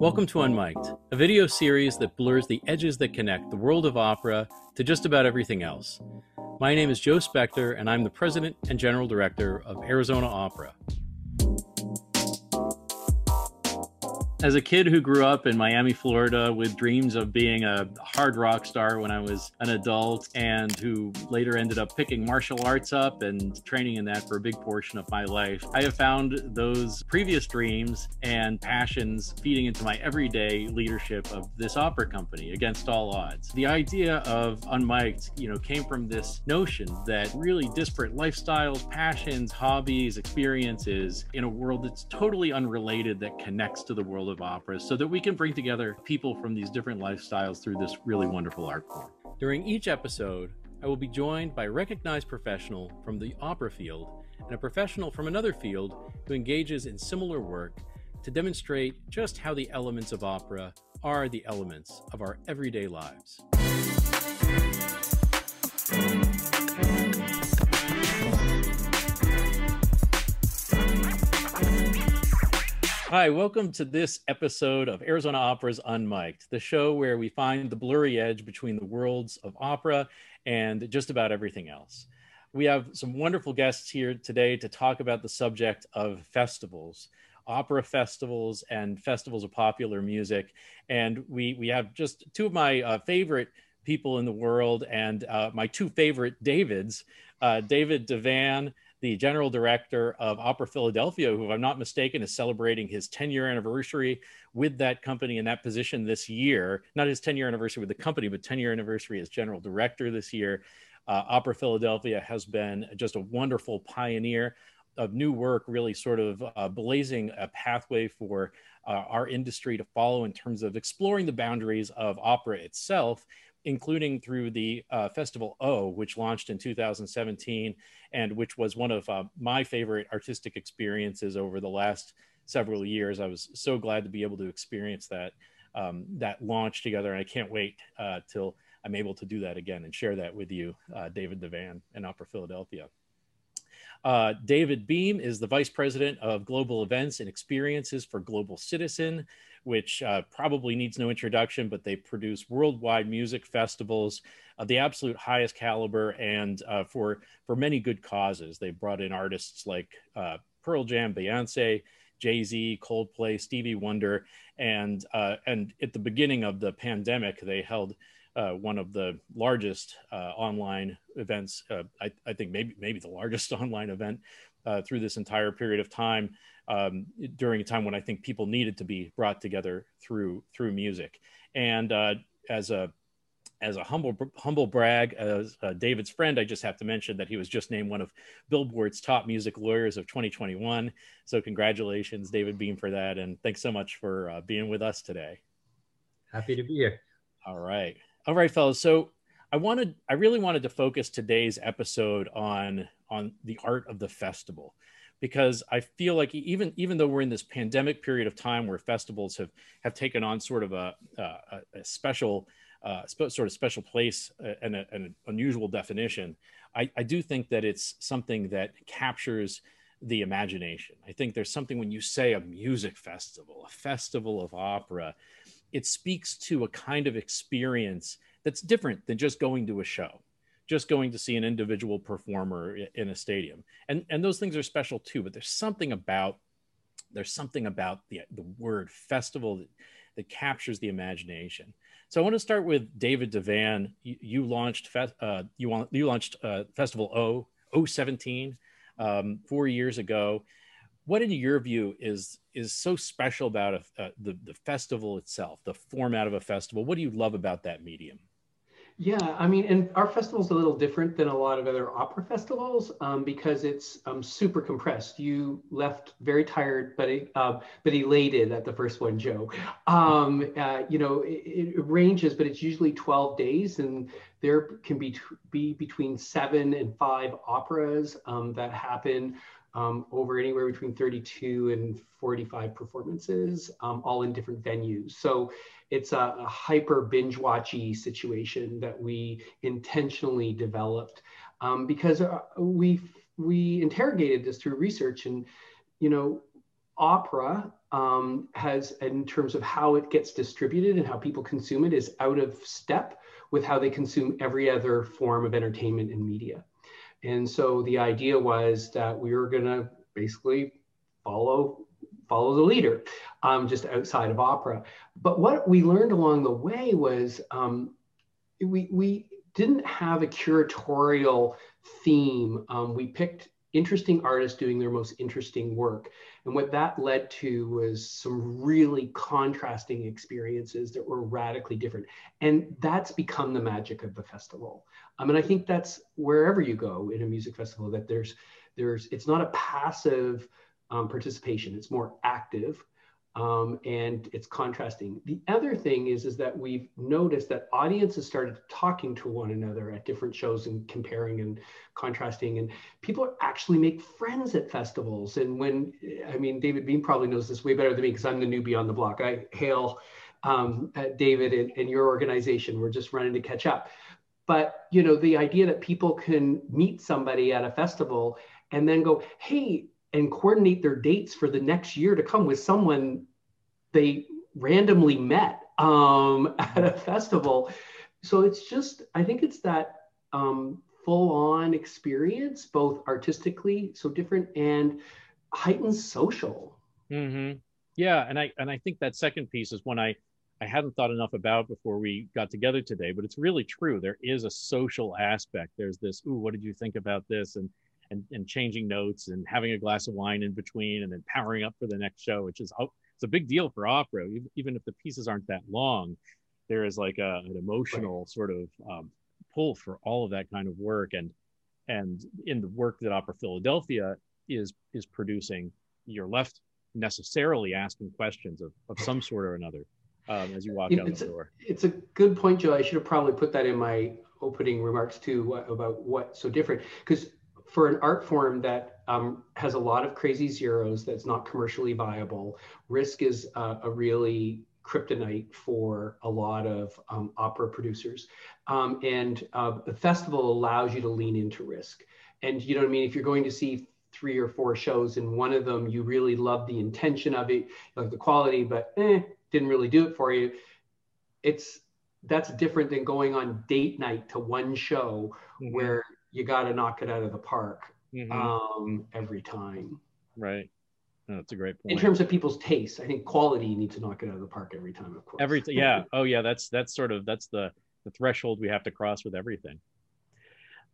Welcome to Unmiked, a video series that blurs the edges that connect the world of opera to just about everything else. My name is Joe Specter, and I'm the President and General Director of Arizona Opera. As a kid who grew up in Miami, Florida, with dreams of being a hard rock star when I was an adult, and who later ended up picking martial arts up and training in that for a big portion of my life, I have found those previous dreams and passions feeding into my everyday leadership of this opera company against all odds. The idea of Unmiked, you know, came from this notion that really disparate lifestyles, passions, hobbies, experiences in a world that's totally unrelated that connects to the world of opera so that we can bring together people from these different lifestyles through this really wonderful art form. During each episode, I will be joined by a recognized professional from the opera field and a professional from another field who engages in similar work to demonstrate just how the elements of opera are the elements of our everyday lives. Hi, welcome to this episode of Arizona Opera's Unmiked, the show where we find the blurry edge between the worlds of opera and just about everything else. We have some wonderful guests here today to talk about the subject of festivals, opera festivals, and festivals of popular music. And we, we have just two of my uh, favorite people in the world and uh, my two favorite Davids, uh, David Devan the general director of Opera Philadelphia, who, if I'm not mistaken, is celebrating his 10 year anniversary with that company in that position this year. Not his 10 year anniversary with the company, but 10 year anniversary as general director this year. Uh, Opera Philadelphia has been just a wonderful pioneer of new work, really sort of uh, blazing a pathway for uh, our industry to follow in terms of exploring the boundaries of opera itself including through the uh, Festival O, which launched in 2017 and which was one of uh, my favorite artistic experiences over the last several years. I was so glad to be able to experience that um, that launch together, and I can't wait uh, till I'm able to do that again and share that with you, uh, David Devan and Opera Philadelphia. Uh, David Beam is the Vice President of Global Events and Experiences for Global Citizen which uh, probably needs no introduction, but they produce worldwide music festivals of the absolute highest caliber and uh, for for many good causes. They brought in artists like uh, Pearl Jam, Beyonce, Jay Z, Coldplay, Stevie Wonder, and uh, and at the beginning of the pandemic, they held. Uh, one of the largest uh, online events, I, I, think maybe maybe the largest online event through this entire period of time, um, during a time when I think people needed to be brought together through through music. And uh, as a as a humble humble brag, as uh, David's friend, I just have to mention that he was just named one of Billboard's top music lawyers of 2021. So congratulations, David Beam, for that, and thanks so much for uh, being with us today. Happy to be here. All right, all right, fellas. So I wanted, I really wanted to focus today's episode on on the art of the festival because I feel like even even though we're in this pandemic period of time where festivals have have taken on sort of a, a, a special uh, sp- sort of special place uh, and, a, an unusual definition, I, I do think that it's something that captures the imagination. I think there's something when you say a music festival, a festival of opera, it speaks to a kind of experience that's different than just going to a show just going to see an individual performer in a stadium. And and those things are special too, but there's something about there's something about the the word festival that, that captures the imagination. So I want to start with David Devan. You, you launched fe- uh, you, want, you launched uh, Festival O 017 um, four years ago. What, in your view, is is so special about a, the the festival itself, the format of a festival? What do you love about that medium? Yeah, I mean, and our festival is a little different than a lot of other opera festivals um, because it's um, super compressed. You left very tired, but uh, but elated at the first one, Joe. Um, uh, you know, it, it, ranges, but it's usually 12 days, and there can be be between seven and five operas um, that happen um, over anywhere between 32 and 45 performances, um, all in different venues. So it's a, a hyper binge watchy situation that we intentionally developed um, because uh, we we interrogated this through research and you know opera um, has, in terms of how it gets distributed and how people consume it, is out of step with how they consume every other form of entertainment and media. And so the idea was that we were going to basically follow follow the leader, um, just outside of opera. But what we learned along the way was um, we we didn't have a curatorial theme. Um, we picked interesting artists doing their most interesting work. And what that led to was some really contrasting experiences that were radically different. And that's become the magic of the festival. I mean, I think that's wherever you go in a music festival, that there's, there's, it's not a passive um, participation, it's more active um, and it's contrasting. The other thing is, is that we've noticed that audiences started talking to one another at different shows and comparing and contrasting, and people actually make friends at festivals. And when, I mean, David Beam probably knows this way better than me because I'm the newbie on the block. I hail um, David and, and your organization. We're just running to catch up. But you know, the idea that people can meet somebody at a festival and then go, hey, and coordinate their dates for the next year to come with someone they randomly met um, at a festival. So it's just, I think it's that um, full on experience, both artistically, so different, and heightened social. Mm-hmm. Yeah, and I and I think that second piece is one I I hadn't thought enough about before we got together today, but it's really true. There is a social aspect. There's this, ooh, what did you think about this? And and, and changing notes and having a glass of wine in between and then powering up for the next show, which is oh, it's a big deal for opera. Even if the pieces aren't that long, there is like a, an emotional sort of um, pull for all of that kind of work. And and in the work that Opera Philadelphia is is producing, you're left necessarily asking questions of, of some sort or another um, as you walk out the door. A, it's a good point, Joe. I should have probably put that in my opening remarks too about what's so different because for an art form that um, has a lot of crazy zeros that's not commercially viable, risk is uh, a really kryptonite for a lot of um, opera producers. Um, and uh, the festival allows you to lean into risk. And you know what I mean? If you're going to see three or four shows and one of them you really love the intention of it, like the quality, but eh, didn't really do it for you. It's that's different than going on date night to one show mm-hmm. where you got to knock it out of the park mm-hmm. um, every time. Right. No, that's a great point. In terms of people's taste, I think quality you need to knock it out of the park every time, of course. Every yeah. Oh yeah. That's that's sort of that's the the threshold we have to cross with everything.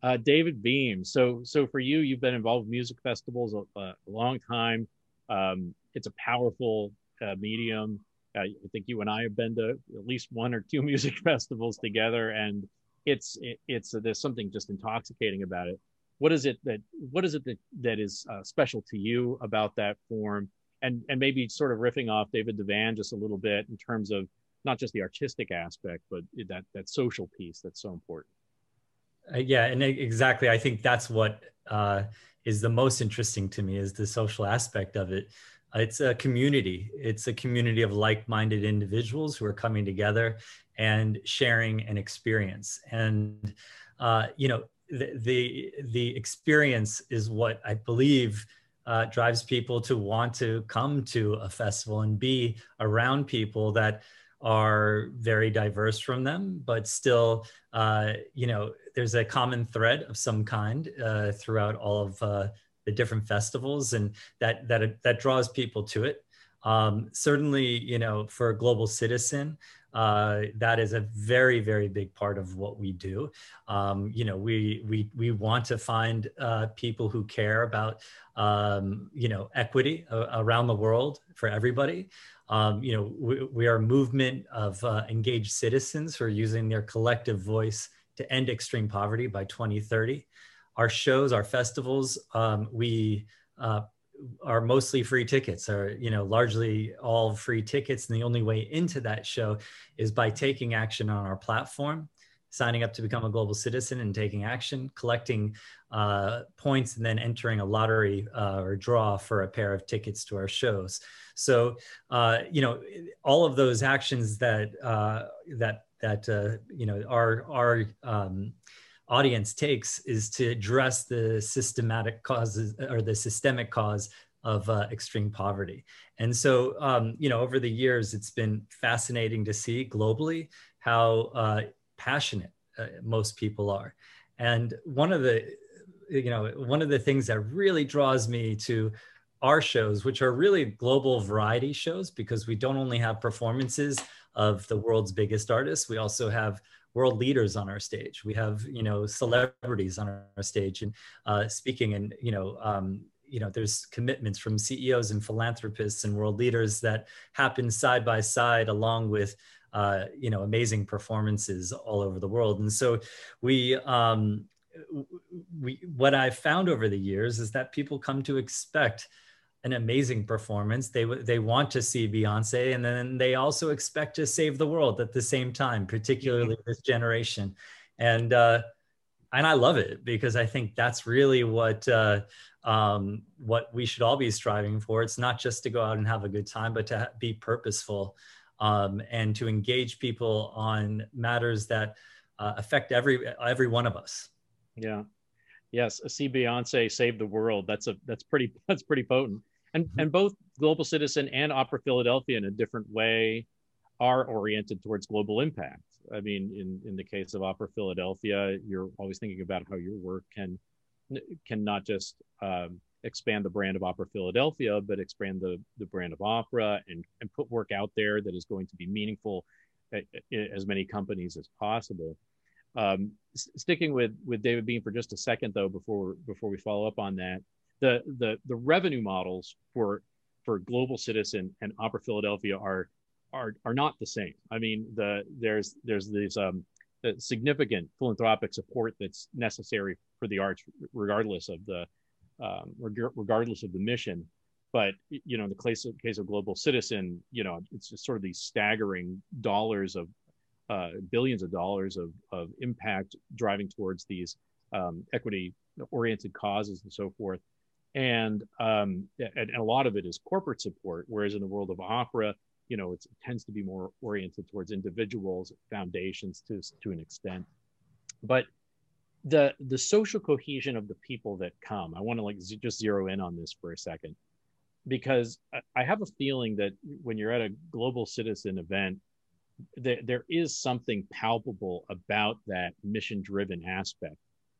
Uh, David Beam. So so for you, you've been involved with music festivals a, a long time. Um, it's a powerful uh, medium. Uh, I think you and I have been to at least one or two music festivals together, and it's it, it's uh, there's something just intoxicating about it. What is it that what is it that that is uh, special to you about that form? And and maybe sort of riffing off david devan just a little bit in terms of not just the artistic aspect but that that social piece that's so important. Uh, yeah and exactly. I think that's what uh, is the most interesting to me is the social aspect of it. It's a community. It's a community of like-minded individuals who are coming together and sharing an experience. And uh, you know the, the, the experience is what i believe uh, drives people to want to come to a festival and be around people that are very diverse from them but still uh, you know there's a common thread of some kind uh, throughout all of uh, the different festivals and that that that draws people to it. Um, certainly you know for a global citizen uh, that is a very very big part of what we do. Um, you know we we we want to find uh, people who care about um, you know equity uh, around the world for everybody. Um, you know we, we, are a movement of uh, engaged citizens who are using their collective voice to end extreme poverty by 2030 our shows, our festivals, um, we uh, are mostly free tickets are you know largely all free tickets. And the only way into that show is by taking action on our platform signing up to become a global citizen and taking action collecting uh, points and then entering a lottery uh, or draw for a pair of tickets to our shows. So uh, you know all of those actions that uh, that that uh, you know are are um, audience takes is to address the systematic causes or the systemic cause of uh, extreme poverty. And so, um, you know, over the years, it's been fascinating to see globally how uh, passionate uh, most people are. And one of the, you know, one of the things that really draws me to our shows, which are really global variety shows, because we don't only have performances of the world's biggest artists, we also have world leaders on our stage. We have, you know, celebrities on our stage and uh, speaking and, you know, um, you know, there's commitments from CEOs and philanthropists and world leaders that happen side by side along with, uh, you know, amazing performances all over the world. And so we, um, we, what I've found over the years is that people come to expect an amazing performance. They they want to see Beyonce, and then they also expect to save the world at the same time, particularly this generation. And uh, and I love it because I think that's really what uh, um, what we should all be striving for. It's not just to go out and have a good time, but to be purposeful um, and to engage people on matters that uh, affect every every one of us. Yeah. Yes, see Beyonce save the world. That's a that's pretty that's pretty potent and mm-hmm. and both global citizen and opera philadelphia in a different way are oriented towards global impact i mean in in the case of opera philadelphia you're always thinking about how your work can can not just um, expand the brand of opera philadelphia but expand the the brand of opera and and put work out there that is going to be meaningful at, at as many companies as possible um, sticking with with david beam for just a second though before before we follow up on that the the the revenue models for for Global Citizen and Opera Philadelphia are are are not the same. I mean, the there's there's these um, significant philanthropic support that's necessary for the arts, regardless of the um, regardless of the mission. But you know, in the case of, case of Global Citizen, you know, it's just sort of these staggering dollars of uh, billions of dollars of of impact driving towards these um, equity oriented causes and so forth and um, and, a lot of it is corporate support. Whereas in the world of opera, you know, it tends to be more oriented towards individuals, foundations to to an extent. But the the social cohesion of the people that come, I want to like z- just zero in on this for a second, because I have a feeling that when you're at a global citizen event, there, there is something palpable about that mission driven aspect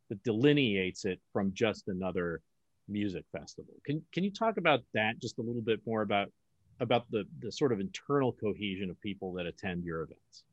that delineates it from just another music festival. Can can you talk about that just a little bit more about about the the sort of internal cohesion of people that attend your events?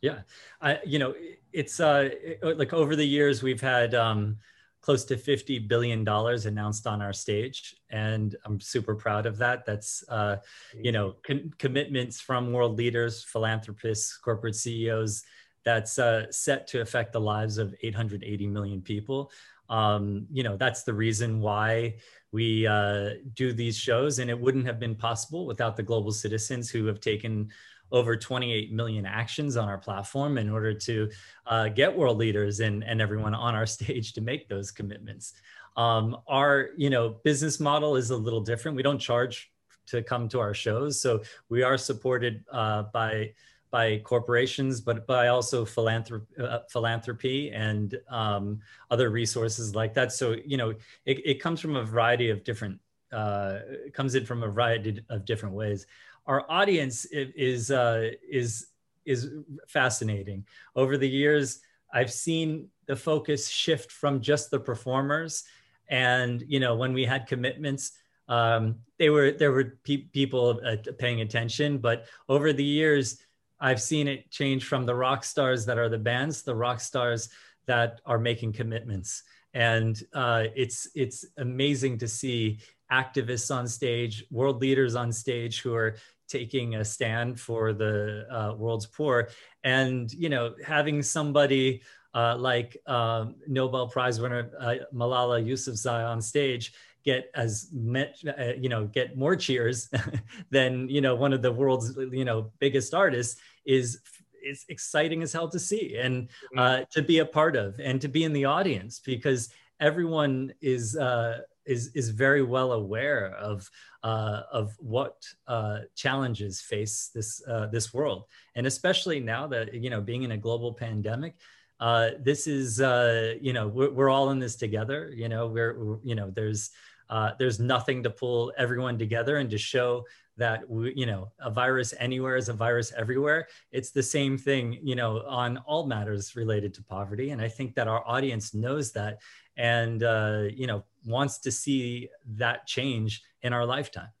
Yeah, I you know it's uh like over the years we've had um close to 50 billion dollars announced on our stage and i'm super proud of that that's uh, you know con- commitments from world leaders philanthropists corporate ceos that's uh, set to affect the lives of 880 million people um, you know that's the reason why we uh, do these shows and it wouldn't have been possible without the global citizens who have taken over 28 million actions on our platform in order to uh, get world leaders and, and everyone on our stage to make those commitments. Um, our you know business model is a little different. We don't charge to come to our shows so we are supported uh, by by corporations, but by also philanthropy, uh, philanthropy and um, other resources like that. So you know, it, it comes from a variety of different. Uh, comes in from a variety of different ways. Our audience is uh, is is fascinating. Over the years, I've seen the focus shift from just the performers, and you know, when we had commitments. Um, they were there were pe- people uh, paying attention, but over the years, I've seen it change from the rock stars that are the bands, the rock stars that are making commitments, and uh, it's it's amazing to see activists on stage, world leaders on stage who are taking a stand for the uh, world's poor, and you know having somebody uh, like um, Nobel Prize winner uh, Malala Yousafzai on stage get as much, uh, you know, get more cheers than, you know, one of the world's, you know, biggest artists is is exciting as hell to see and mm-hmm. uh, to be a part of and to be in the audience because everyone is uh, is is very well aware of uh, of what uh, challenges face this uh, this world and especially now that you know being in a global pandemic uh, this is uh, you know we're, we're all in this together. You know we're, we're you know there's uh, there's nothing to pull everyone together and to show that we, you know a virus anywhere is a virus everywhere. It's the same thing you know on all matters related to poverty. And i think that our audience knows that and uh, you know wants to see that change in our lifetime.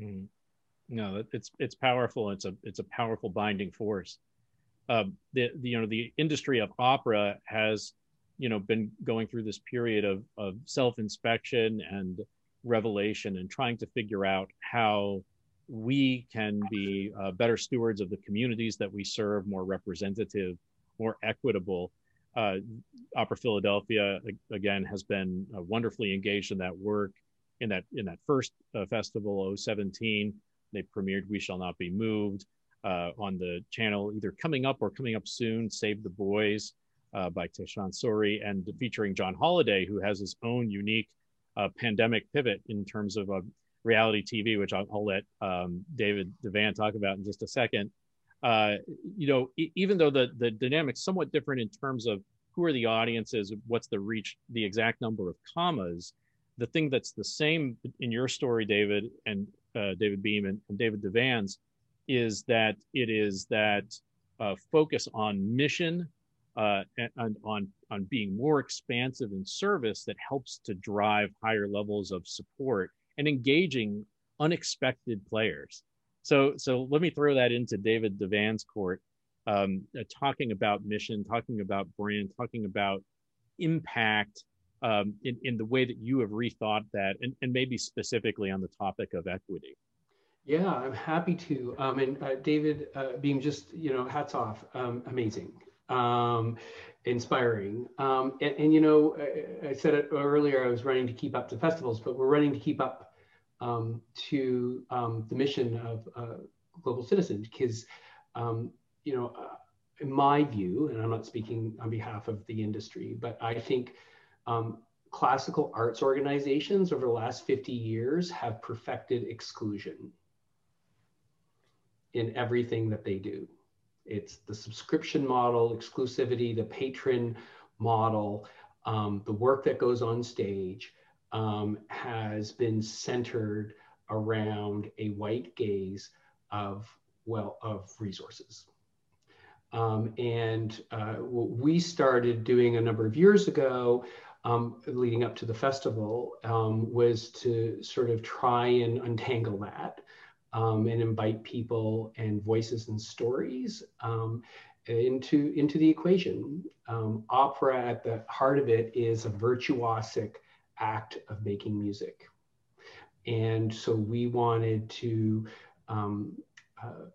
Mm. no it's it's powerful. It's a it's a powerful binding force. Uh, the, the you know the industry of opera has you know been going through this period of of self inspection and revelation and trying to figure out how we can be uh, better stewards of the communities that we serve, more representative, more equitable. Uh, Opera Philadelphia again has been uh, wonderfully engaged in that work. In that in that first uh, festival, 017, they premiered "We Shall Not Be Moved" uh, on the channel, either coming up or coming up soon. "Save the Boys" uh, by Tyshawn Sorey, and featuring John Holiday, who has his own unique pandemic pivot in terms of reality TV, which I'll, I'll let um, David Devan talk about in just a second. Uh, you know, e- even though the the dynamic's somewhat different in terms of who are the audiences, what's the reach, the exact number of commas, the thing that's the same in your story, David and uh, David Beam and, and, David Devan's, is that it is that uh, focus on mission uh, and, on on being more expansive in service that helps to drive higher levels of support and engaging unexpected players. So, so let me throw that into David Devan's court, um, uh, talking about mission, talking about brand, talking about impact um, in, in the way that you have rethought that, and, and maybe specifically on the topic of equity. Yeah, I'm happy to. Um, and uh, David uh, Beam, just you know, hats off, um, amazing, um, inspiring. Um, and, and, you know, I, I, said it earlier. I was running to keep up to festivals, but we're running to keep up um, to um, the mission of uh, Global Citizen because, um, you know, uh, in my view, and I'm not speaking on behalf of the industry, but I think um, classical arts organizations over the last 50 years have perfected exclusion in everything that they do. It's the subscription model, exclusivity, the patron model, um, the work that goes on stage, um, has been centered around a white gaze of well of resources. Um, and uh, what we started doing a number of years ago, um, leading up to the festival, um, was to sort of try and untangle that um, and invite people and voices and stories um, into into the equation. Um, opera at the heart of it is a virtuosic act of making music. And so we wanted to um, uh,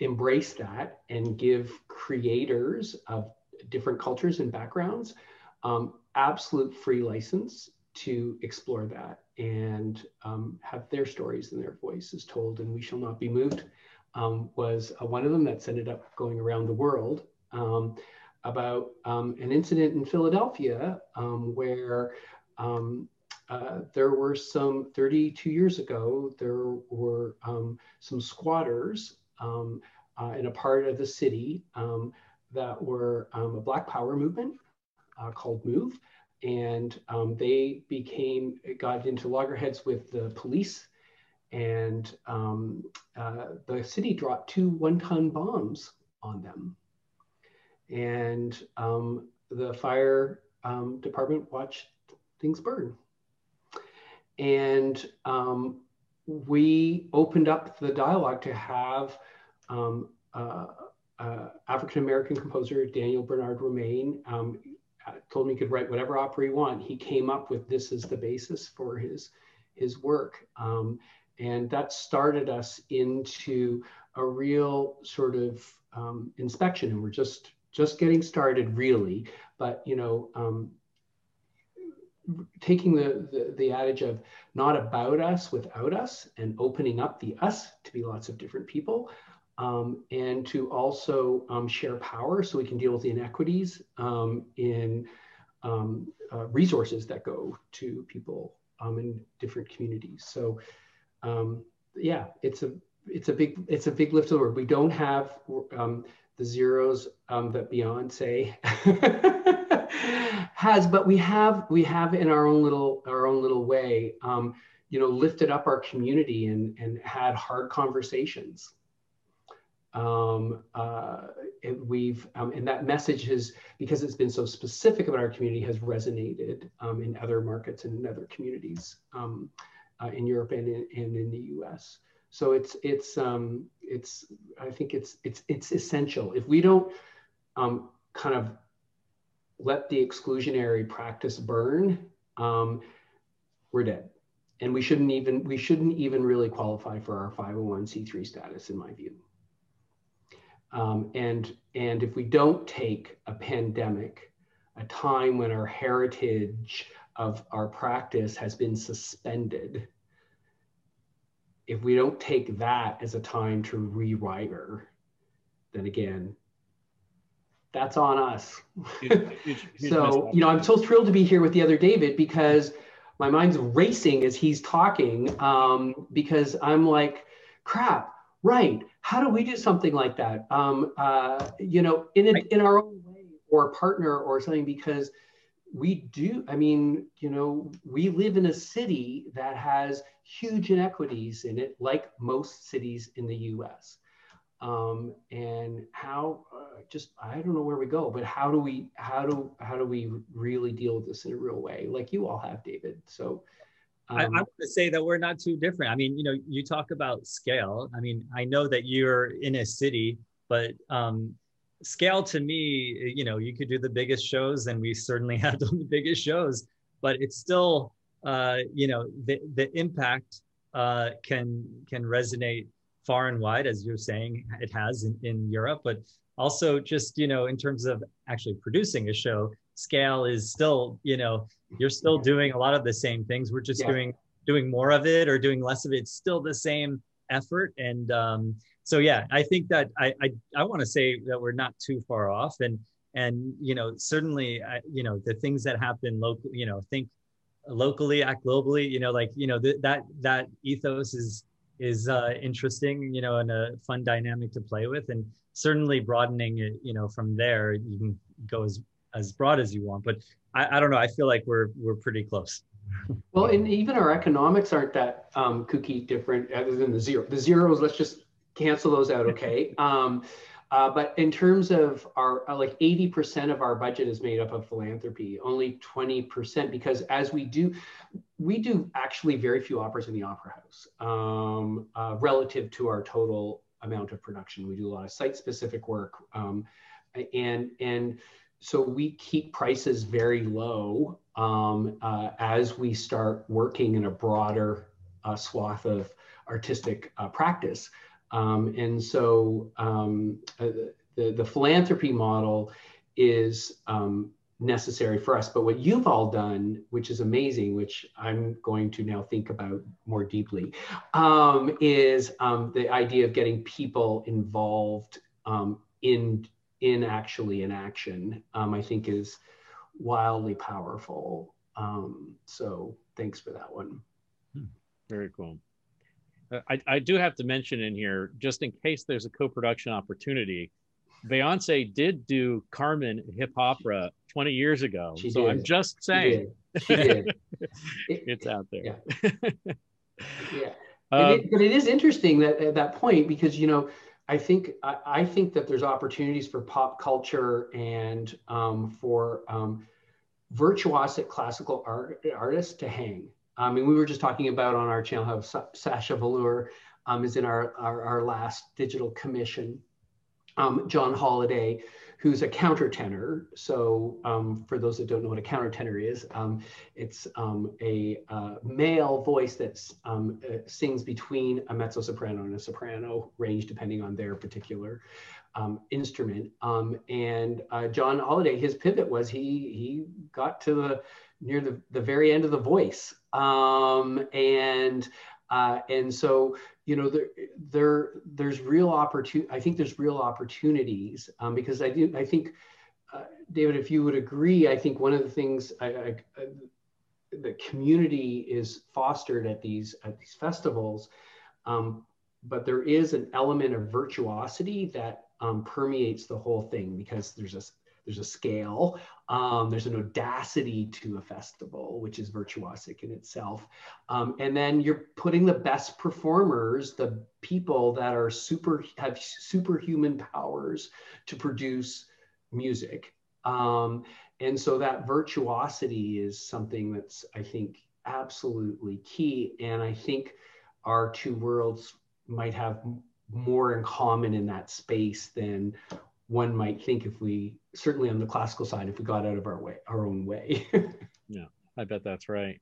embrace that and give creators of different cultures and backgrounds um, absolute free license to explore that and um, have their stories and their voices told. And We Shall Not Be Moved um, was uh, one of them that's ended up going around the world um, about um, an incident in Philadelphia um, where um, uh, there were some 32 years ago, there were some squatters uh, in a part of the city that were a Black Power movement uh, called MOVE. And um, they became, got into loggerheads with the police. And uh, the city dropped two one ton bombs on them. And the fire department watched things burn. And um, we opened up the dialogue to have um, uh, uh, African American composer Daniel Bernard Roumain um, told me he could write whatever opera he want. He came up with this as the basis for his his work, um, and that started us into a real sort of um, inspection. And we're just just getting started, really. But you know, um, taking the, the, the adage of not about us without us and opening up the us to be lots of different people um, and to also um, share power so we can deal with the inequities um, in um, uh, resources that go to people um, in different communities. So yeah, it's a it's a big it's a big lift word. We don't have the zeros that Beyonce has, but we have we have in our own little our own little way, you know, lifted up our community and and had hard conversations. Um, uh, we've um, and that message has because it's been so specific about our community has resonated um, in other markets and in other communities um, uh, in Europe and in, and in the U.S. So it's it's um, it's I think it's it's it's essential. If we don't um, kind of let the exclusionary practice burn, we're dead, and we shouldn't even we shouldn't even really qualify for our 501c3 status, in my view. Um, and and if we don't take a pandemic, a time when our heritage of our practice has been suspended if we don't take that as a time to rewire, then again, that's on us. Huge, huge, huge so, you know, I'm so thrilled to be here with the other David because my mind's racing as he's talking um, because I'm like, crap, right. How do we do something like that? Um, uh, you know, in, a, in our own way or a partner or something because we do, I mean, you know, we live in a city that has huge inequities in it, like most cities in the US. Um, and how uh, just I don't know where we go, but how do we how do how do we really deal with this in a real way, like you all have, David? So um, I, I want to say that we're not too different. I mean, you know, you talk about scale. I mean, I know that you're in a city, but um, scale to me, you know, you could do the biggest shows, and we certainly have done the biggest shows, but it's still, uh, you know, the the impact uh, can can resonate far and wide, as you're saying it has in, in Europe, but also just you know in terms of actually producing a show scale is still you know you're still doing a lot of the same things. We're just yeah. doing doing more of it or doing less of it. It's still the same effort. And um, so yeah, I think that I I, I want to say that we're not too far off, and and you know certainly I, you know the things that happen local, you know think locally, act globally, you know like you know th- that that ethos is is uh, interesting, you know, and a fun dynamic to play with, and certainly broadening it, you know, from there you can go as as broad as you want, but I, I don't know. I feel like we're we're pretty close. Well, and even our economics aren't that um, kooky different, other than the zero. The zeros, let's just cancel those out, okay? Um, uh, but in terms of our, uh, like 80% of our budget is made up of philanthropy, only 20% because as we do, we do actually very few operas in the opera house um, uh, relative to our total amount of production. We do a lot of site specific work. Um, and, and so we keep prices very low um, uh, as we start working in a broader uh, swath of artistic uh, practice. Um, and so um, uh, the, the philanthropy model is um, necessary for us. But what you've all done, which is amazing, which I'm going to now think about more deeply, um, is um, the idea of getting people involved in in actually in action. I think is wildly powerful. so thanks for that one. Hmm. Very cool. Uh, I, I do have to mention in here, just in case there's a co-production opportunity, Beyonce did do Carmen hip opera 20 years ago. She so did. I'm just saying. She did. She did. it's out there. Yeah. yeah. Um, it, but it is interesting that at that point because you know I think I, I think that there's opportunities for pop culture and um, for um, virtuosic classical art, artists to hang. I mean, we were just talking about on our channel how Sasha Velour um, is in our, our, our, last digital commission. Um, John Holiday, who's a countertenor. So um, for those that don't know what a countertenor is, um, it's um, a uh, male voice that um, uh, sings between a mezzo soprano and a soprano range, depending on their particular instrument. and uh, John Holiday, his pivot was he he got to the near the, the very end of the voice. Um, and uh, and so you know there there there's real opportunity. I think there's real opportunities um, because I do I think uh, David, if you would agree, I think one of the things I, I, I, the community is fostered at these at these festivals, um, but there is an element of virtuosity that um, permeates the whole thing because there's a there's a scale, um, there's an audacity to a festival, which is virtuosic in itself. Um, and then you're putting the best performers, the people that are super have superhuman powers to produce music. Um, and so that virtuosity is something that's, I think, absolutely key. And I think our two worlds might have more in common in that space than one might think if we certainly on the classical side if we got out of our way our own way. Yeah i bet that's right.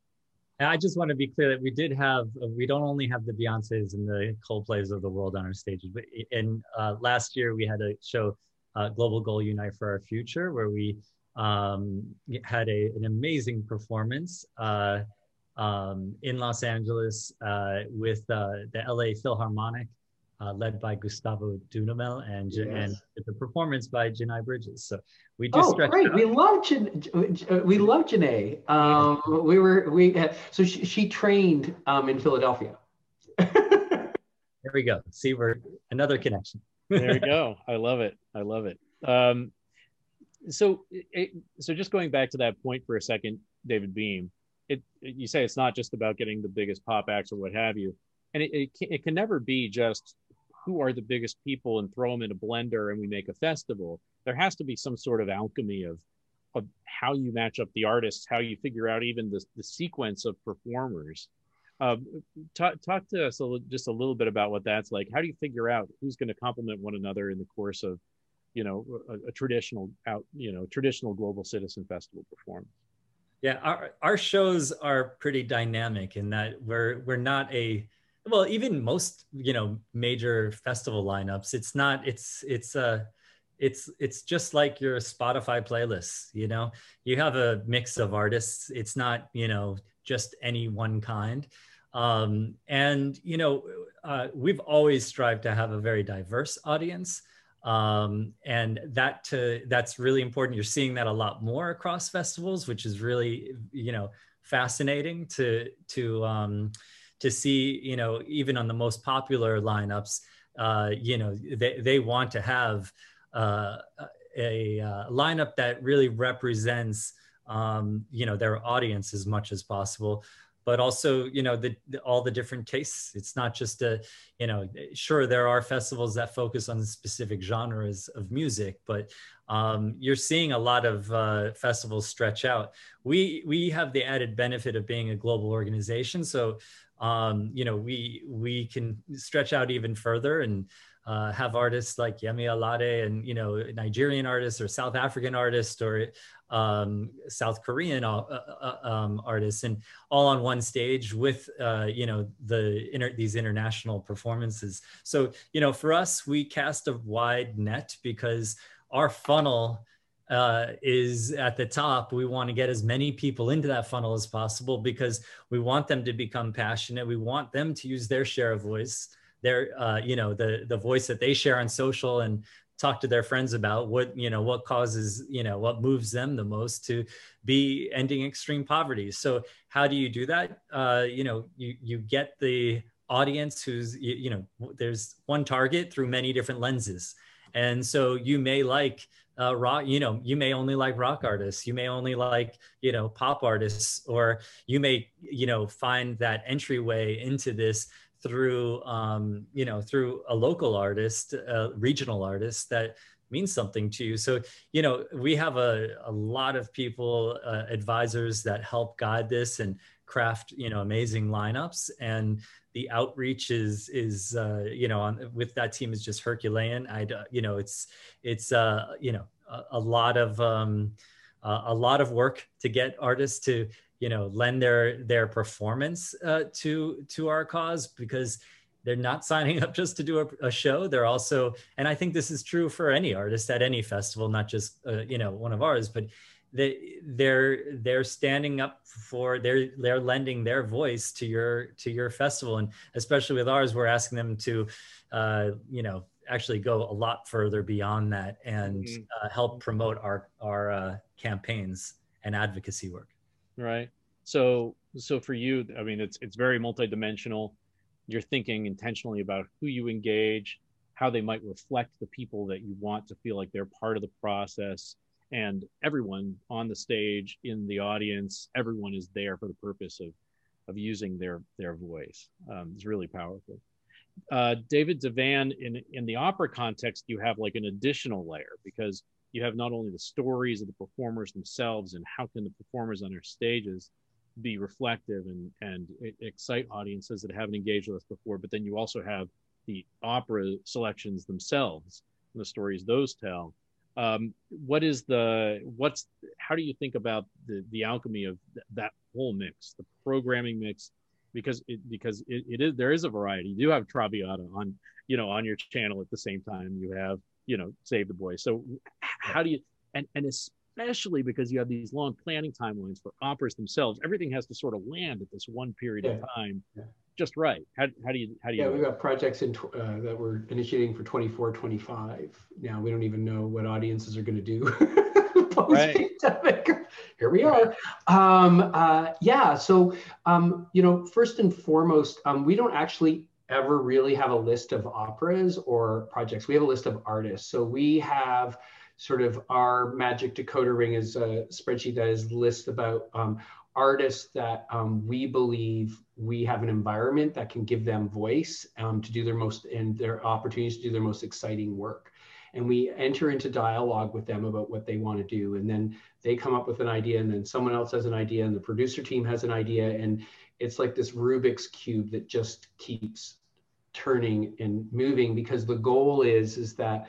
And i just want to be clear that we did have uh, we don't only have the beyonces and the coldplays of the world on our stages but in uh, last year we had a show uh, global goal unite for our future where we um, had a, an amazing performance uh, um, in los angeles uh, with uh, the la philharmonic uh, led by Gustavo Dudamel and yes. and the performance by J'Nai Bridges. So we just oh great, we love Jan- we love J'Nai. Um, we were we had, so she, she trained um, in Philadelphia. there we go. See, we're another connection. there we go. I love it. I love it. Um, so it, so just going back to that point for a second, David Beam. It, you say it's not just about getting the biggest pop acts or what have you and it, it, can, it can never be just who are the biggest people and throw them in a blender and we make a festival. There has to be some sort of alchemy of of how you match up the artists, how you figure out even the, the sequence of performers. Um, talk, talk to us a, just a little bit about what that's like. How do you figure out who's going to complement one another in the course of, you know, a, a traditional out, you know, traditional global citizen festival performance? Yeah, our, our shows are pretty dynamic in that we're we're not a well even most you know major festival lineups it's not it's it's uh it's it's just like your spotify playlist you know? You have a mix of artists. It's not you know just any one kind. Um and you know uh, we've always strived to have a very diverse audience. Um, and that to that's really important. You're seeing that a lot more across festivals which is really you know fascinating to to um, to see, you know, even on the most popular lineups, uh, you know, they, they want to have uh, a, uh, lineup that really represents, um, you know, their audience as much as possible. But also you know the, the, all the different tastes. It's not just a you know sure there are festivals that focus on specific genres of music but um, you're seeing a lot of uh, festivals stretch out. We we have the added benefit of being a global organization. So um, you know, we we can stretch out even further and uh, have artists like Yemi Alade and you know Nigerian artists or South African artists or um, South Korean uh, uh, uh, um, artists and all on one stage with uh, you know the inter- these international performances. So you know for us we cast a wide net because our funnel uh, is at the top. We want to get as many people into that funnel as possible because we want them to become passionate. We want them to use their share of voice, their uh, you know the the voice that they share on social and talk to their friends about what you know what causes you know what moves them the most to be ending extreme poverty. So how do you do that? Uh, you know you you get the audience who's you, you know there's one target through many different lenses, and so you may like uh, rock you know you may only like rock artists you may only like you know pop artists or you may you know find that entryway into this through um, you know through a local artist a regional artist that means something to you. So you know we have a, a lot of people uh, advisors that help guide this and craft you know amazing lineups. And the outreach is is uh, you know on, with that team is just Herculean. I you know it's it's uh, you know a, a lot of um, uh, a lot of work to get artists to you know lend their their performance uh, to to our cause because they're not signing up just to do a, a, show they're also and i think this is true for any artist at any festival not just uh, you know one of ours but they they're they're standing up for they're they're lending their voice to your to your festival. And especially with ours we're asking them to uh, you know actually go a lot further beyond that and mm-hmm. uh, help promote our our uh, campaigns and advocacy work. Right. So so for you i mean it's it's very multidimensional. You're thinking intentionally about who you engage how they might reflect the people that you want to feel like they're part of the process and everyone on the stage in the audience everyone is there for the purpose of of using their their voice. Um, it's really powerful. Uh, david devan in in the opera context you have like an additional layer because you have not only the stories of the performers themselves and how can the performers on their stages be reflective and and excite audiences that haven't engaged with us before but then you also have the opera selections themselves and the stories those tell um, what is the what's how do you think about the the alchemy of th- that whole mix the programming mix? Because it because it, it is there is a variety. You do have traviata on you know on your channel at the same time. You have you know save the boy. So how do you and and especially because you have these long planning timelines for operas themselves everything has to sort of land at this one period yeah. of time. Yeah just right. How, how do you how do you? Yeah, we've got projects in uh, that we're initiating for 24, 25. Now we don't even know what audiences are going to do. Right. Here we are. Um, uh, yeah. So um, you know, first and foremost, um, we don't actually ever really have a list of operas or projects. We have a list of artists. So we have sort of our magic decoder ring is a spreadsheet that is list about um, artists that um, we believe we have an environment that can give them voice um, to do their most and their opportunities to do their most exciting work and we enter into dialogue with them about what they want to do and then they come up with an idea and then someone else has an idea and the producer team has an idea and it's like this rubik's cube that just keeps turning and moving because the goal is is that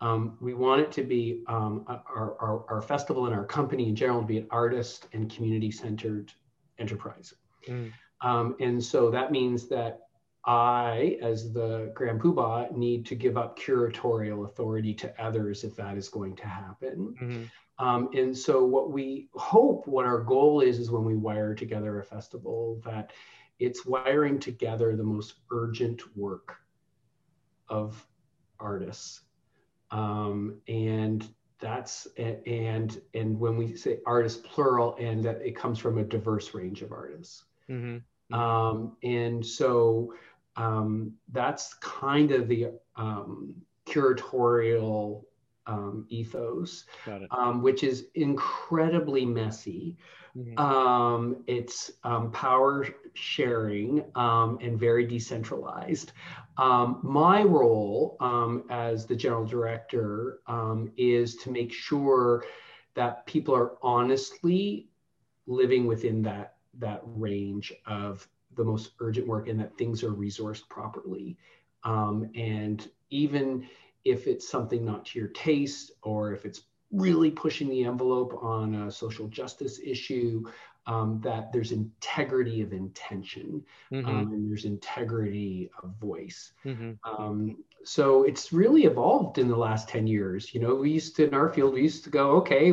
um, we want it to be um, our, our, our, festival and our company in general to be an artist and community centered enterprise. Mm. Um, and so that means that I, as the Grand Poobah, need to give up curatorial authority to others if that is going to happen. Mm-hmm. Um, and so, what we hope, what our goal is, is when we wire together a festival, that it's wiring together the most urgent work of artists um, and that's and and when we say artists plural and that it comes from a diverse range of artists mm-hmm. um, and so um, that's kind of the um, curatorial um, ethos um, which is incredibly messy mm-hmm. Um, it's power sharing and very decentralized um, my role um, as the general director um, is to make sure that people are honestly living within that that range of the most urgent work and that things are resourced properly. Um, and even if it's something not to your taste or if it's really pushing the envelope on a social justice issue um, that there's integrity of intention mm-hmm. um, and there's integrity of voice. Mm-hmm. Um, so it's really evolved in the last 10 years. You know, we used to, in our field, we used to go, okay,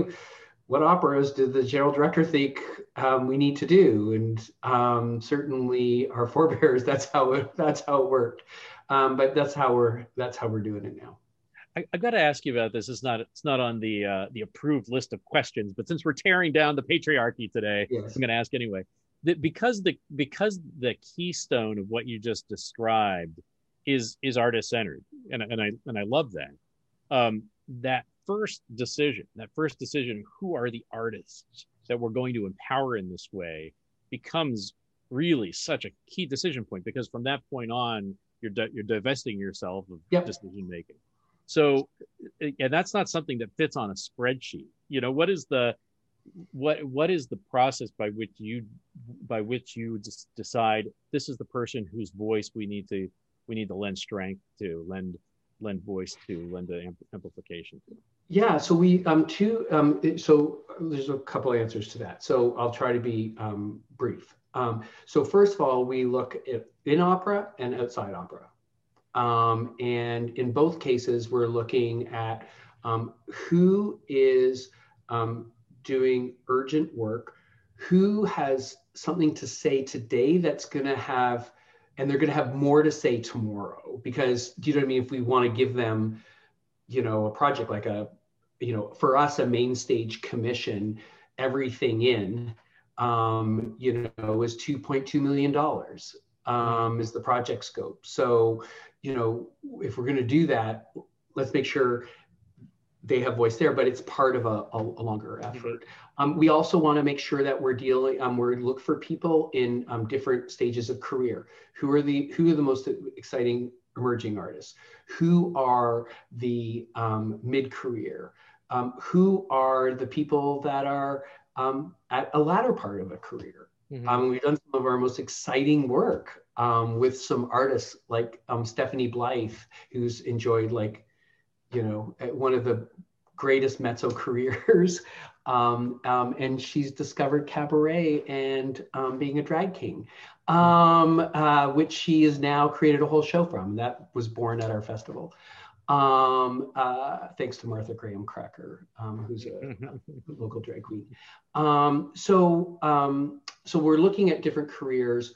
what operas did the general director think um, we need to do? And um, certainly our forebears, that's how it, that's how it worked. Um, but that's how we're, that's how we're doing it now. I, have got to ask you about this. It's not it's not on the uh, the approved list of questions, but since we're tearing down the patriarchy today, yes. I'm going to ask anyway. That because the because the keystone of what you just described is is artist centered, and and I and I love that. Um, that first decision, that first decision, who are the artists that we're going to empower in this way, becomes really such a key decision point because from that point on, you're di- you're divesting yourself of yep. decision making. So, and that's not something that fits on a spreadsheet. You know, what is the what what is the process by which you by which you just decide this is the person whose voice we need to we need to lend strength to lend lend voice to lend amplification to yeah so we um two um so there's a couple answers to that so i'll try to be um brief um so first of all we look at in opera and outside opera um, and in both cases, we're looking at um, who is um, doing urgent work, who has something to say today that's going to have, and they're going to have more to say tomorrow. Because, do you know what I mean? If we want to give them, you know, a project like a, you know, for us, a main stage commission, everything in, um, you know, was $2.2 million um, is the project scope. So, you know, if we're going to do that, let's make sure they have voice there, but it's part of a, a, a longer effort. Um, we also want to make sure that we're dealing, um, we're look for people in um, different stages of career. Who are the who are the most exciting emerging artists? Who are the um, mid-career? Um, who are the people that are um, at a latter part of a career? Mm-hmm. we've done some of our most exciting work with some artists like Stephanie Blythe, who's enjoyed like you know, one of the greatest mezzo careers. Um, um, and she's discovered cabaret and um, being a drag king, um, uh, which she has now created a whole show from. That was born at our festival. Um, uh, thanks to Martha Graham Cracker, um, who's a, local drag queen. Um, so, um, so we're looking at different careers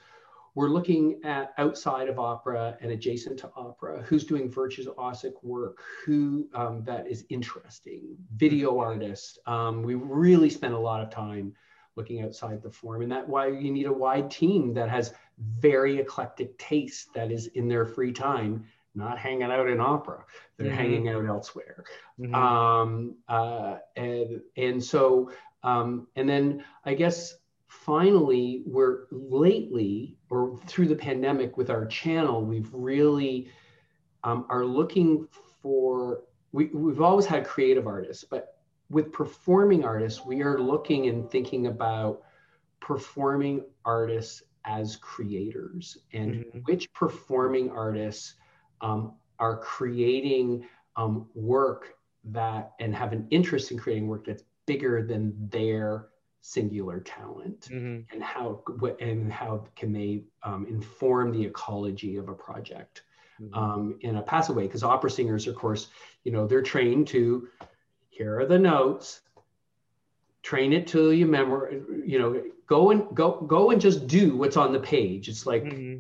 we're looking at outside of opera and adjacent to opera, who's doing virtuosic work, who um, that is interesting, video artists. Um, we really spend a lot of time looking outside the form and that why you need a wide team that has very eclectic taste that is in their free time not hanging out in opera they're mm-hmm. hanging out elsewhere mm-hmm. um, uh, and, and so um, and then i guess finally, we're lately, or through the pandemic with our channel, we've really um, are looking for, we, we've always had creative artists, but with performing artists, we are looking and thinking about performing artists as creators and mm-hmm. which performing artists um, are creating um, work that and have an interest in creating work that's bigger than their singular talent mm-hmm. and how and how can they um, inform the ecology of a project mm-hmm. um, in a passive way because opera singers of course you know they're trained to here are the notes train it till you memorize you know go and go go and just do what's on the page it's like mm-hmm.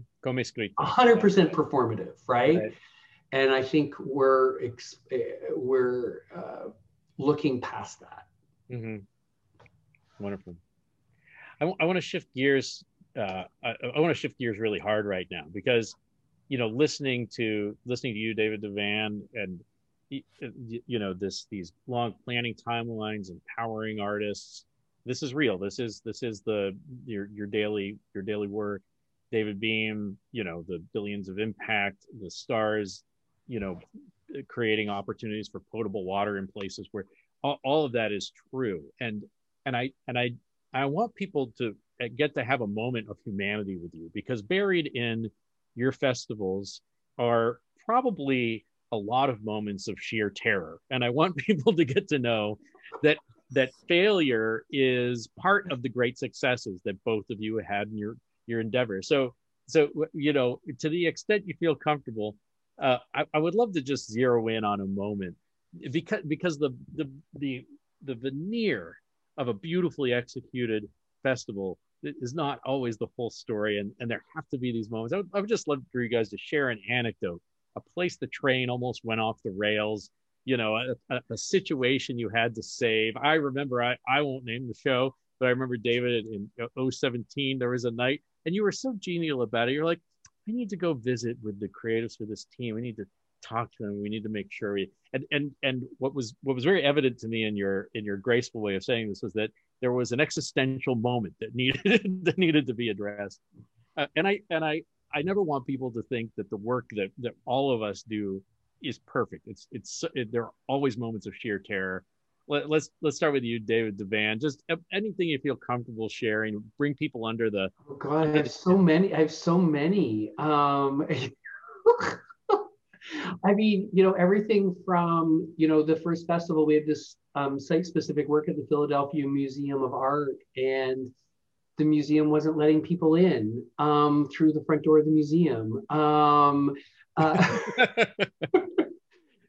100% performative right? right? and i think we're eh, we're uh, looking past that mm-hmm. Wonderful. I, w- I want to shift gears. Uh, I, I want to shift gears really hard right now because, you know, listening to listening to you, David Devan, and you know this these long planning timelines, empowering artists. This is real. This is this is the your your daily your daily work. David Beam, you know, the billions of impact, the stars, you know, creating opportunities for potable water in places where all, all of that is true. And and I and I I want people to get to have a moment of humanity with you because buried in your festivals are probably a lot of moments of sheer terror and I want people to get to know that that failure is part of the great successes that both of you had in your your endeavor. So so you know to the extent you feel comfortable uh, I, I would love to just zero in on a moment because because the the the the veneer of a beautifully executed festival is not always the full story and, and there have to be these moments I would, I would just love for you guys to share an anecdote a place the train almost went off the rails you know a, a, a situation you had to save i remember I, I won't name the show but i remember david in 017 there was a night and you were so genial about it. You're like i need to go visit with the creatives for this team. We need to talk to them. We need to make sure we and and and what was what was very evident to me in your in your graceful way of saying this was that there was an existential moment that needed that needed to be addressed. Uh, and i and i i never want people to think that the work that that all of us do is perfect. It's it's it, there are always moments of sheer terror Let, us let's, let's start with you david devan just anything you feel comfortable sharing bring people under the oh god i have so many i have so many um I mean, you know, everything from, you know, the first festival, we had this um, site specific work at the Philadelphia Museum of Art, and the museum wasn't letting people in um, through the front door of the museum. Um, uh,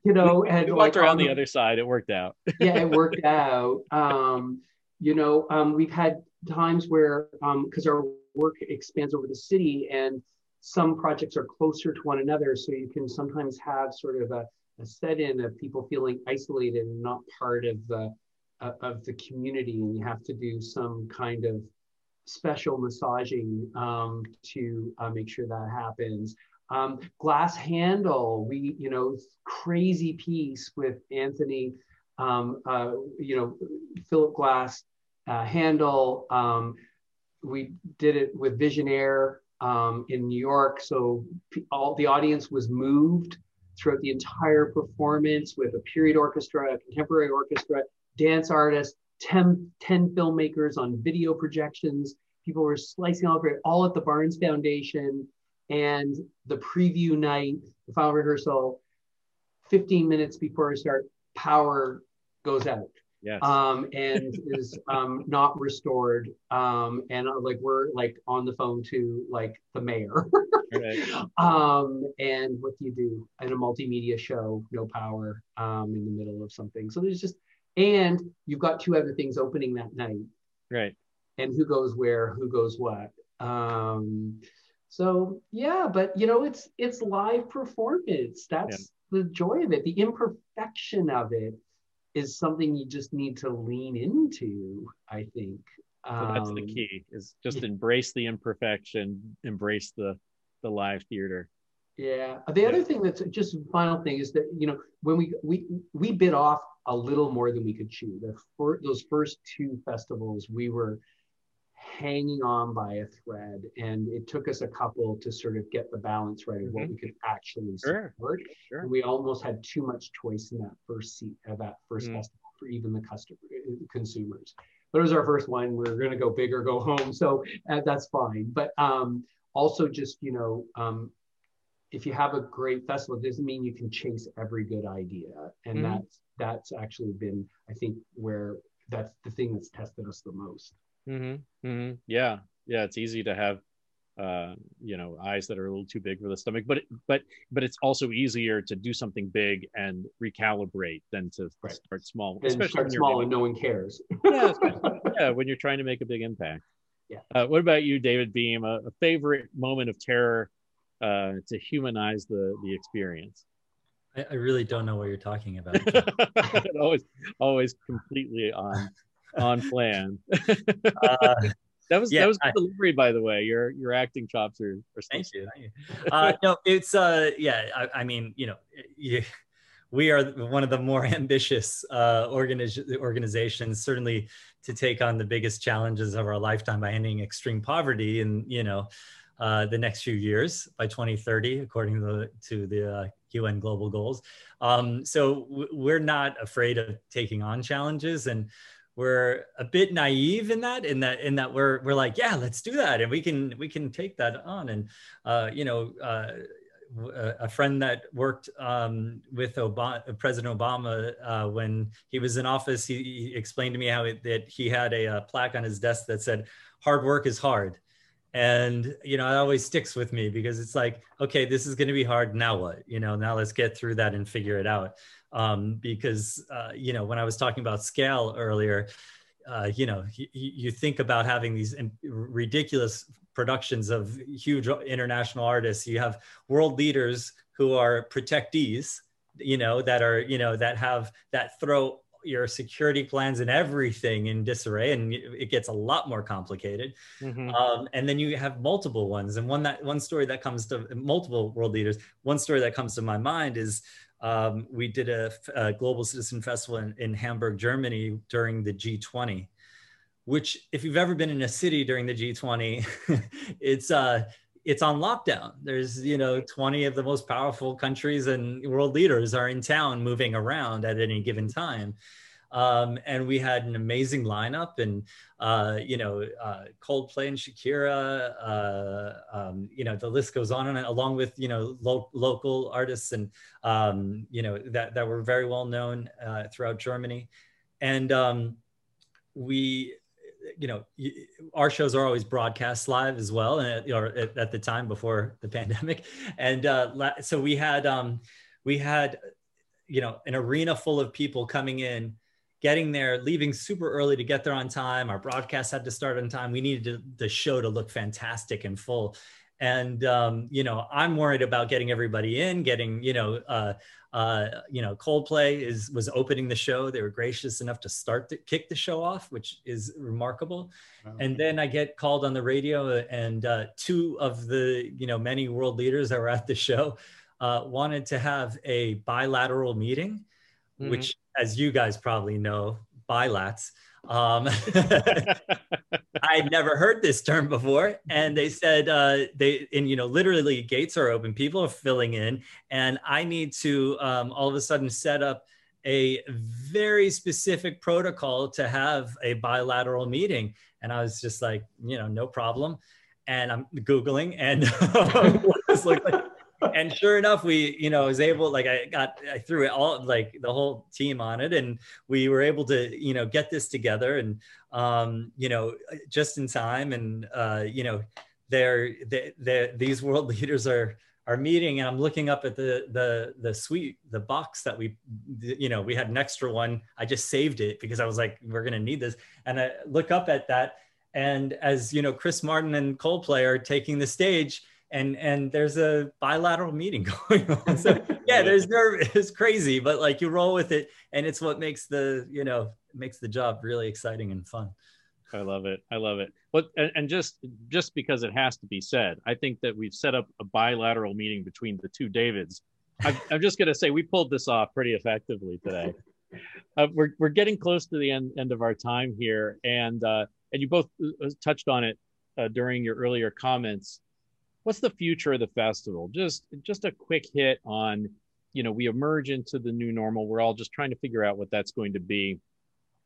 you know, and we walked like, around the other side. It worked out. yeah, it worked out. Um, you know, um, we've had times where, because um, our work expands over the city and some projects are closer to one another. So you can sometimes have sort of a, a set in of people feeling isolated and not part of the, uh, of the community. And you have to do some kind of special massaging um, to uh, make sure that happens. Um, Glass Handel, we, you know, crazy piece with Anthony, um, uh, you know, Philip Glass uh, Handel. Um, we did it with Visionaire um, in New York. So all the audience was moved throughout the entire performance with a period orchestra, a contemporary orchestra, dance artists, 10, 10 filmmakers on video projections. People were slicing all, of it all at the Barnes Foundation. And the preview night, the final rehearsal, 15 minutes before we start, power goes out. Yes. Um, and is um, not restored. Um, and uh, like we're like on the phone to like the mayor. right. um, and what do you do in a multimedia show? No power um, in the middle of something. So there's just and you've got two other things opening that night. Right. And who goes where? Who goes what? Um, so yeah, but you know, it's it's live performance. That's yeah. the joy of it. The imperfection of it is something you just need to lean into. I think. So that's the um, key: is just embrace the imperfection, embrace the the live theater. Yeah. The other thing that's just final thing is that you know when we we we bit off a little more than we could chew. The for, those first two festivals, we were hanging on by a thread, and it took us a couple to sort of get the balance right of mm-hmm. what we could actually sure. support. Sure. we almost had too much choice in that first seat of that 1st mm festival for even the customer uh, consumers. But it was our first one. We are going to go big or go home, so uh, that's fine. But um, also, just you know, um, if you have a great festival, it doesn't mean you can chase every good idea, and mm that's that's actually been, I think, where that's the thing that's tested us the most. Mm-hmm. Mm-hmm. Yeah, yeah. It's easy to have, uh, you know, eyes that are a little too big for the stomach, but but but it's also easier to do something big and recalibrate than to right. start small. And especially start small and no one cares. yeah, yeah. When you're trying to make a big impact. Yeah. Uh, what about you, David Beam? A, a favorite moment of terror uh, to humanize the the experience? I, I really don't know what you're talking about. always, always completely on on plan. uh, that was yeah, that was I, delivery, by the way. Your your acting chops are. are thank you. Thank you. Uh, no, it's uh, yeah. I, I mean, you know, you, we are one of the more ambitious uh, organiz- organizations, certainly to take on the biggest challenges of our lifetime by ending extreme poverty and you know uh, the next few years by 2030, according to the, to the uh, UN global goals. Um, so w- we're not afraid of taking on challenges and we're a bit naive in that in that in that we're we're like yeah let's do that and we can we can take that on. And uh, you know uh, a friend that worked um, with Obama, President Obama uh, when he was in office, he, he explained to me how it, that he had a, a, plaque on his desk that said, "Hard work is hard," and you know it always sticks with me because it's like, okay, this is going to be hard. Now what? You know, now let's get through that and figure it out um, because uh, you know when I was talking about scale earlier, uh, you know you, you, think about having these ridiculous productions of huge international artists. You have world leaders who are protectees, you know that are you know that have that throw your security plans and everything in disarray and it gets a lot more complicated mm-hmm. um, and then you have multiple ones and one that one story that comes to multiple world leaders one story that comes to my mind is um, we did a, a, global citizen festival in, in Hamburg, Germany during the G20, which if you've ever been in a city during the G20, it's uh, it's on lockdown. There's, you know, 20 of the most powerful countries and world leaders are in town moving around at any given time. Um, and we had an amazing lineup and, uh, you know, uh, Coldplay and Shakira, uh, um, you know, the list goes on and on, along with, you know, lo- local artists and, um, you know, that, that were very well known uh, throughout Germany. And um, we, you know, our shows are always broadcast live as well, and or at, the time before the pandemic, and uh, so we had um, we had, you know, an arena full of people coming in getting there, leaving super early to get there on time. Our broadcast had to start on time. We needed to, the show to look fantastic and full. and um, you know i'm worried about getting everybody in getting you know uh, uh, you know coldplay is was opening the show they were gracious enough to start to kick the show off which is remarkable wow. and then i get called on the radio and uh, two of the you know many world leaders that were at the show uh, wanted to have a bilateral meeting mm-hmm. which as you guys probably know bilats um, I'd never heard this term before, and they said uh, they and you know literally gates are open, people are filling in, and I need to um, all of a sudden set up a very specific protocol to have a bilateral meeting, and I was just like, you know, no problem, and I'm googling and like and sure enough, we, you know, was able, like I got, I threw it all, like the whole team on it and we were able to, you know, get this together and, um, you know, just in time. And, uh, you know, they're, they, these world leaders are, are meeting and I'm looking up at the, the, the suite, the box that we, you know, we had an extra one. I just saved it because I was like, we're going to need this. And I look up at that. And as, you know, Chris Martin and Coldplay are taking the stage, and and there's a bilateral meeting going on. So yeah there's nerve it's crazy but like you roll with it and it's what makes the you know makes the job really exciting and fun. I love it. I love it. But and, and just just because it has to be said i think that we've set up a bilateral meeting between the two davids. I'm, I'm just going to say we pulled this off pretty effectively today. Uh, we're, we're getting close to the end, end of our time here and uh, and you both uh, touched on it uh, during your earlier comments what's the future of the festival? Just just a quick hit on, you know, we emerge into the new normal. We're all just trying to figure out what that's going to be.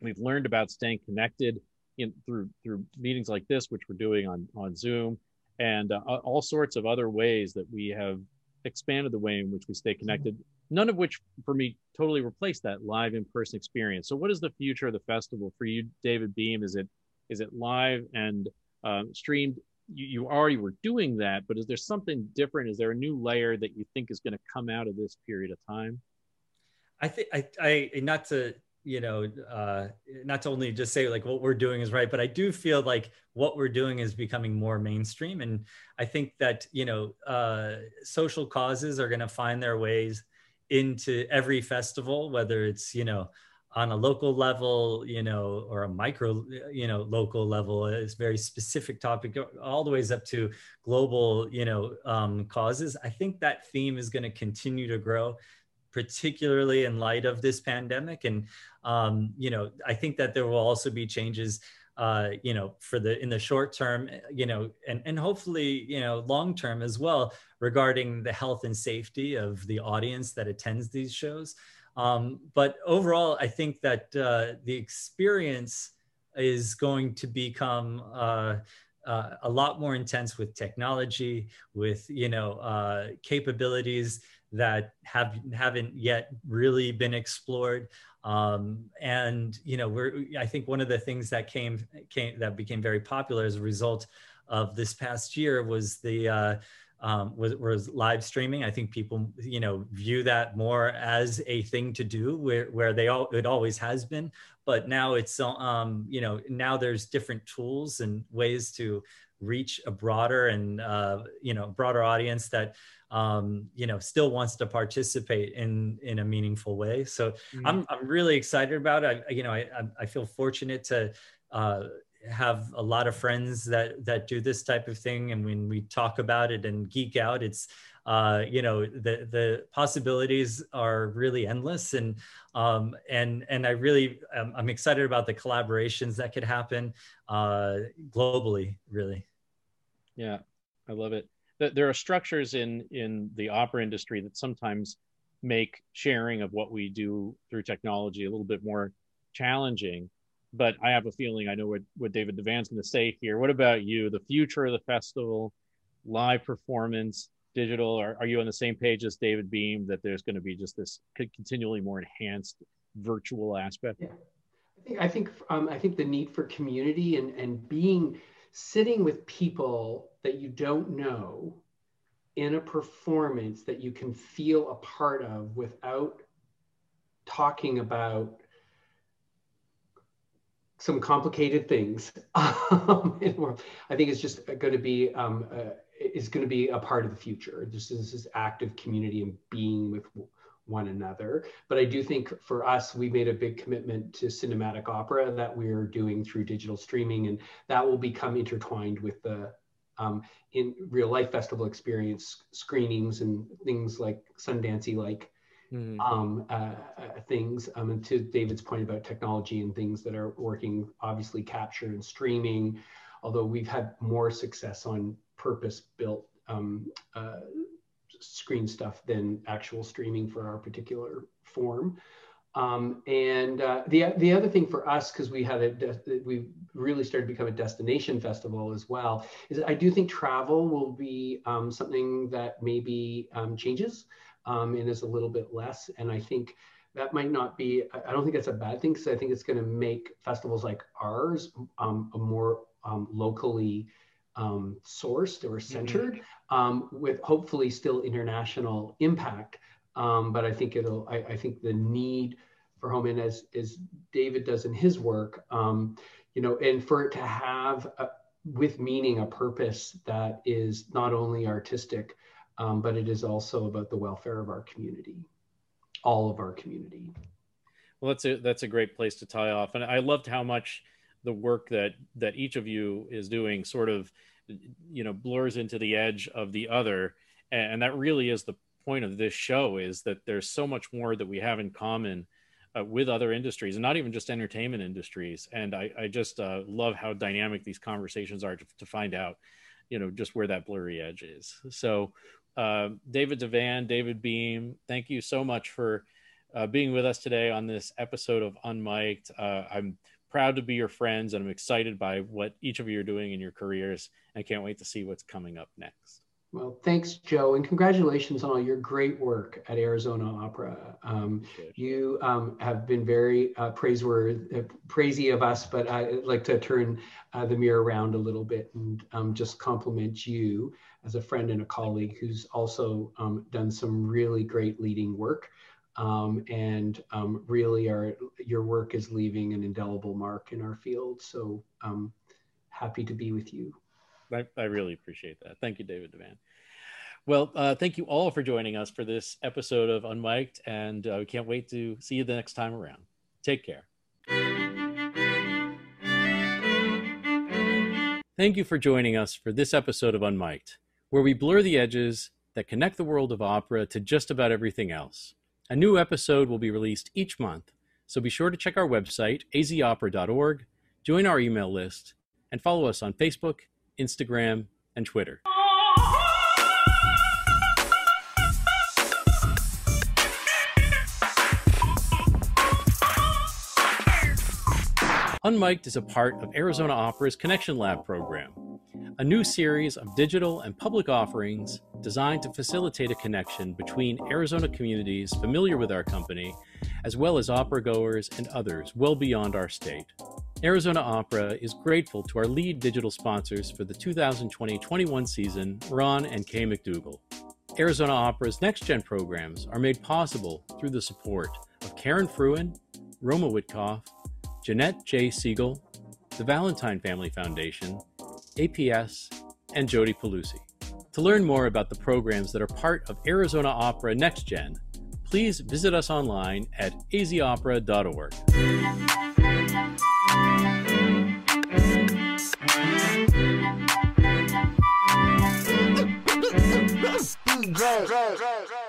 We've learned about staying connected in through through meetings like this, which we're doing on on Zoom, and uh, all sorts of other ways that we have expanded the way in which we stay connected. None of which, for me, totally replaced that live in-person experience. So, what is the future of the festival for you, David Beam? Is it is it live and uh, streamed you, you already were doing that, but is there something different? Is there a new layer that you think is going to come out of this period of time? I think I, I not to you know uh, not to only just say like what we're doing is right, but I do feel like what we're doing is becoming more mainstream, and I think that you know uh, social causes are going to find their ways into every festival, whether it's you know on a local level, you know, or a micro, you know, local level is very specific topic, all the ways up to global, you know, um, causes. I think that theme is going to continue to grow, particularly in light of this pandemic. And um, you know, I think that there will also be changes. Uh, you know, for the in the short term, you know, and and hopefully, you know, long term as well, regarding the health and safety of the audience that attends these shows. Um, but overall, I think that uh, the experience is going to become uh, uh, a lot more intense with technology, with you know uh, capabilities that have haven't yet really been explored. Um, and you know, we're I think one of the things that came came that became very popular as a result of this past year was the uh, um, was, was live streaming. I think people, you know, view that more as a thing to do where, where they all, it always has been, but now it's, um, you know, now there's different tools and ways to reach a broader and, uh, you know, broader audience that, um, you know, still wants to participate in, in a meaningful way. So mm-hmm. I'm, I'm really excited about it. I, you know, I, I feel fortunate to, uh, have a lot of friends that that do this type of thing. And when we talk about it and geek out it's uh, you know the the possibilities are really endless. And um, and and I really um, I'm excited about the collaborations that could happen uh, globally really. Yeah I love it. There are structures in in the opera industry that sometimes make sharing of what we do through technology a little bit more challenging but I have a feeling I know what, what David Devan's going to say here. What about you? The future of the festival, live performance, digital. Are, are you on the same page as David Beam that there's going to be just this continually more enhanced virtual aspect? Yeah. I think I think um, I think the need for community and and being sitting with people that you don't know in a performance that you can feel a part of without talking about some complicated things. Um, I think it's just going to be um, uh, is going to be a part of the future. This is this active community and being with one another. But I do think for us, we made a big commitment to cinematic opera that we're doing through digital streaming, and that will become intertwined with the um, in real life festival experience screenings and things like Sundancey like mm. um, uh, uh, things. Um, and to David's point about technology and things that are working, obviously capture and streaming, although we've had more success on purpose built um, uh, screen stuff than actual streaming for our particular form. Um, and uh, the the other thing for us, because we had a we really started to become a destination festival as well, is I do think travel will be um, something that maybe um, changes um, and is a little bit less. And I think that might not be. I don't think that's a bad thing because I think it's going to make festivals like ours um, a more um, locally um, sourced or mm-hmm. centered mm-hmm. um, with hopefully still international impact. Um, but I think it'll, I, I, think the need for home and as, as David does in his work, um, you know, and for it to have a, with meaning a purpose that is not only artistic, um, but it is also about the welfare of our community, all of our community. Well, that's a that's a great place to tie off, and I loved how much the work that that each of you is doing sort of you know blurs into the edge of the other. And that really is the point of this show is that there's so much more that we have in common uh, with other industries and not even just entertainment industries. And i, I just uh, love how dynamic these conversations are to, to, find out you know just where that blurry edge is. So uh, david devan david beam thank you so much for uh, being with us today on this episode of unmiked uh, i'm proud to be your friends and I'm excited by what each of you are doing in your careers. I can't wait to see what's coming up next. Well, thanks, Joe, and congratulations on all your great work at Arizona Opera. Um, you um, have been very uh, praiseworthy, uh, praisey of us, but I'd like to turn uh, the mirror around a little bit and um, just compliment you as a friend and a colleague who's also um, done some really great leading work um, and um, really our, your work is leaving an indelible mark in our field. So um, happy to be with you. I, I, really appreciate that. Thank you, David Devan. Well, uh, thank you all for joining us for this episode of Unmiked, and uh, we can't wait to see you the next time around. Take care. Thank you for joining us for this episode of Unmiked, where we blur the edges that connect the world of opera to just about everything else. A new episode will be released each month, so be sure to check our website, azopera.org, join our email list, and follow us on Facebook, Instagram, and Twitter. Unmiked is a part of Arizona Opera's Connection Lab program, a new series of digital and public offerings designed to facilitate a connection between Arizona communities familiar with our company, as well as opera goers and others well beyond our state. Arizona Opera is grateful to our lead digital sponsors for the 2020 21 season, Ron and Kay McDougall. Arizona Opera's next gen programs are made possible through the support of Karen Fruin, Roma Witkoff, Jeanette J. Siegel, the Valentine Family Foundation, APS, and Jody Pelusi. To learn more about the programs that are part of Arizona Opera Next Gen, please visit us online at azopera.org. Drive, drive, drive.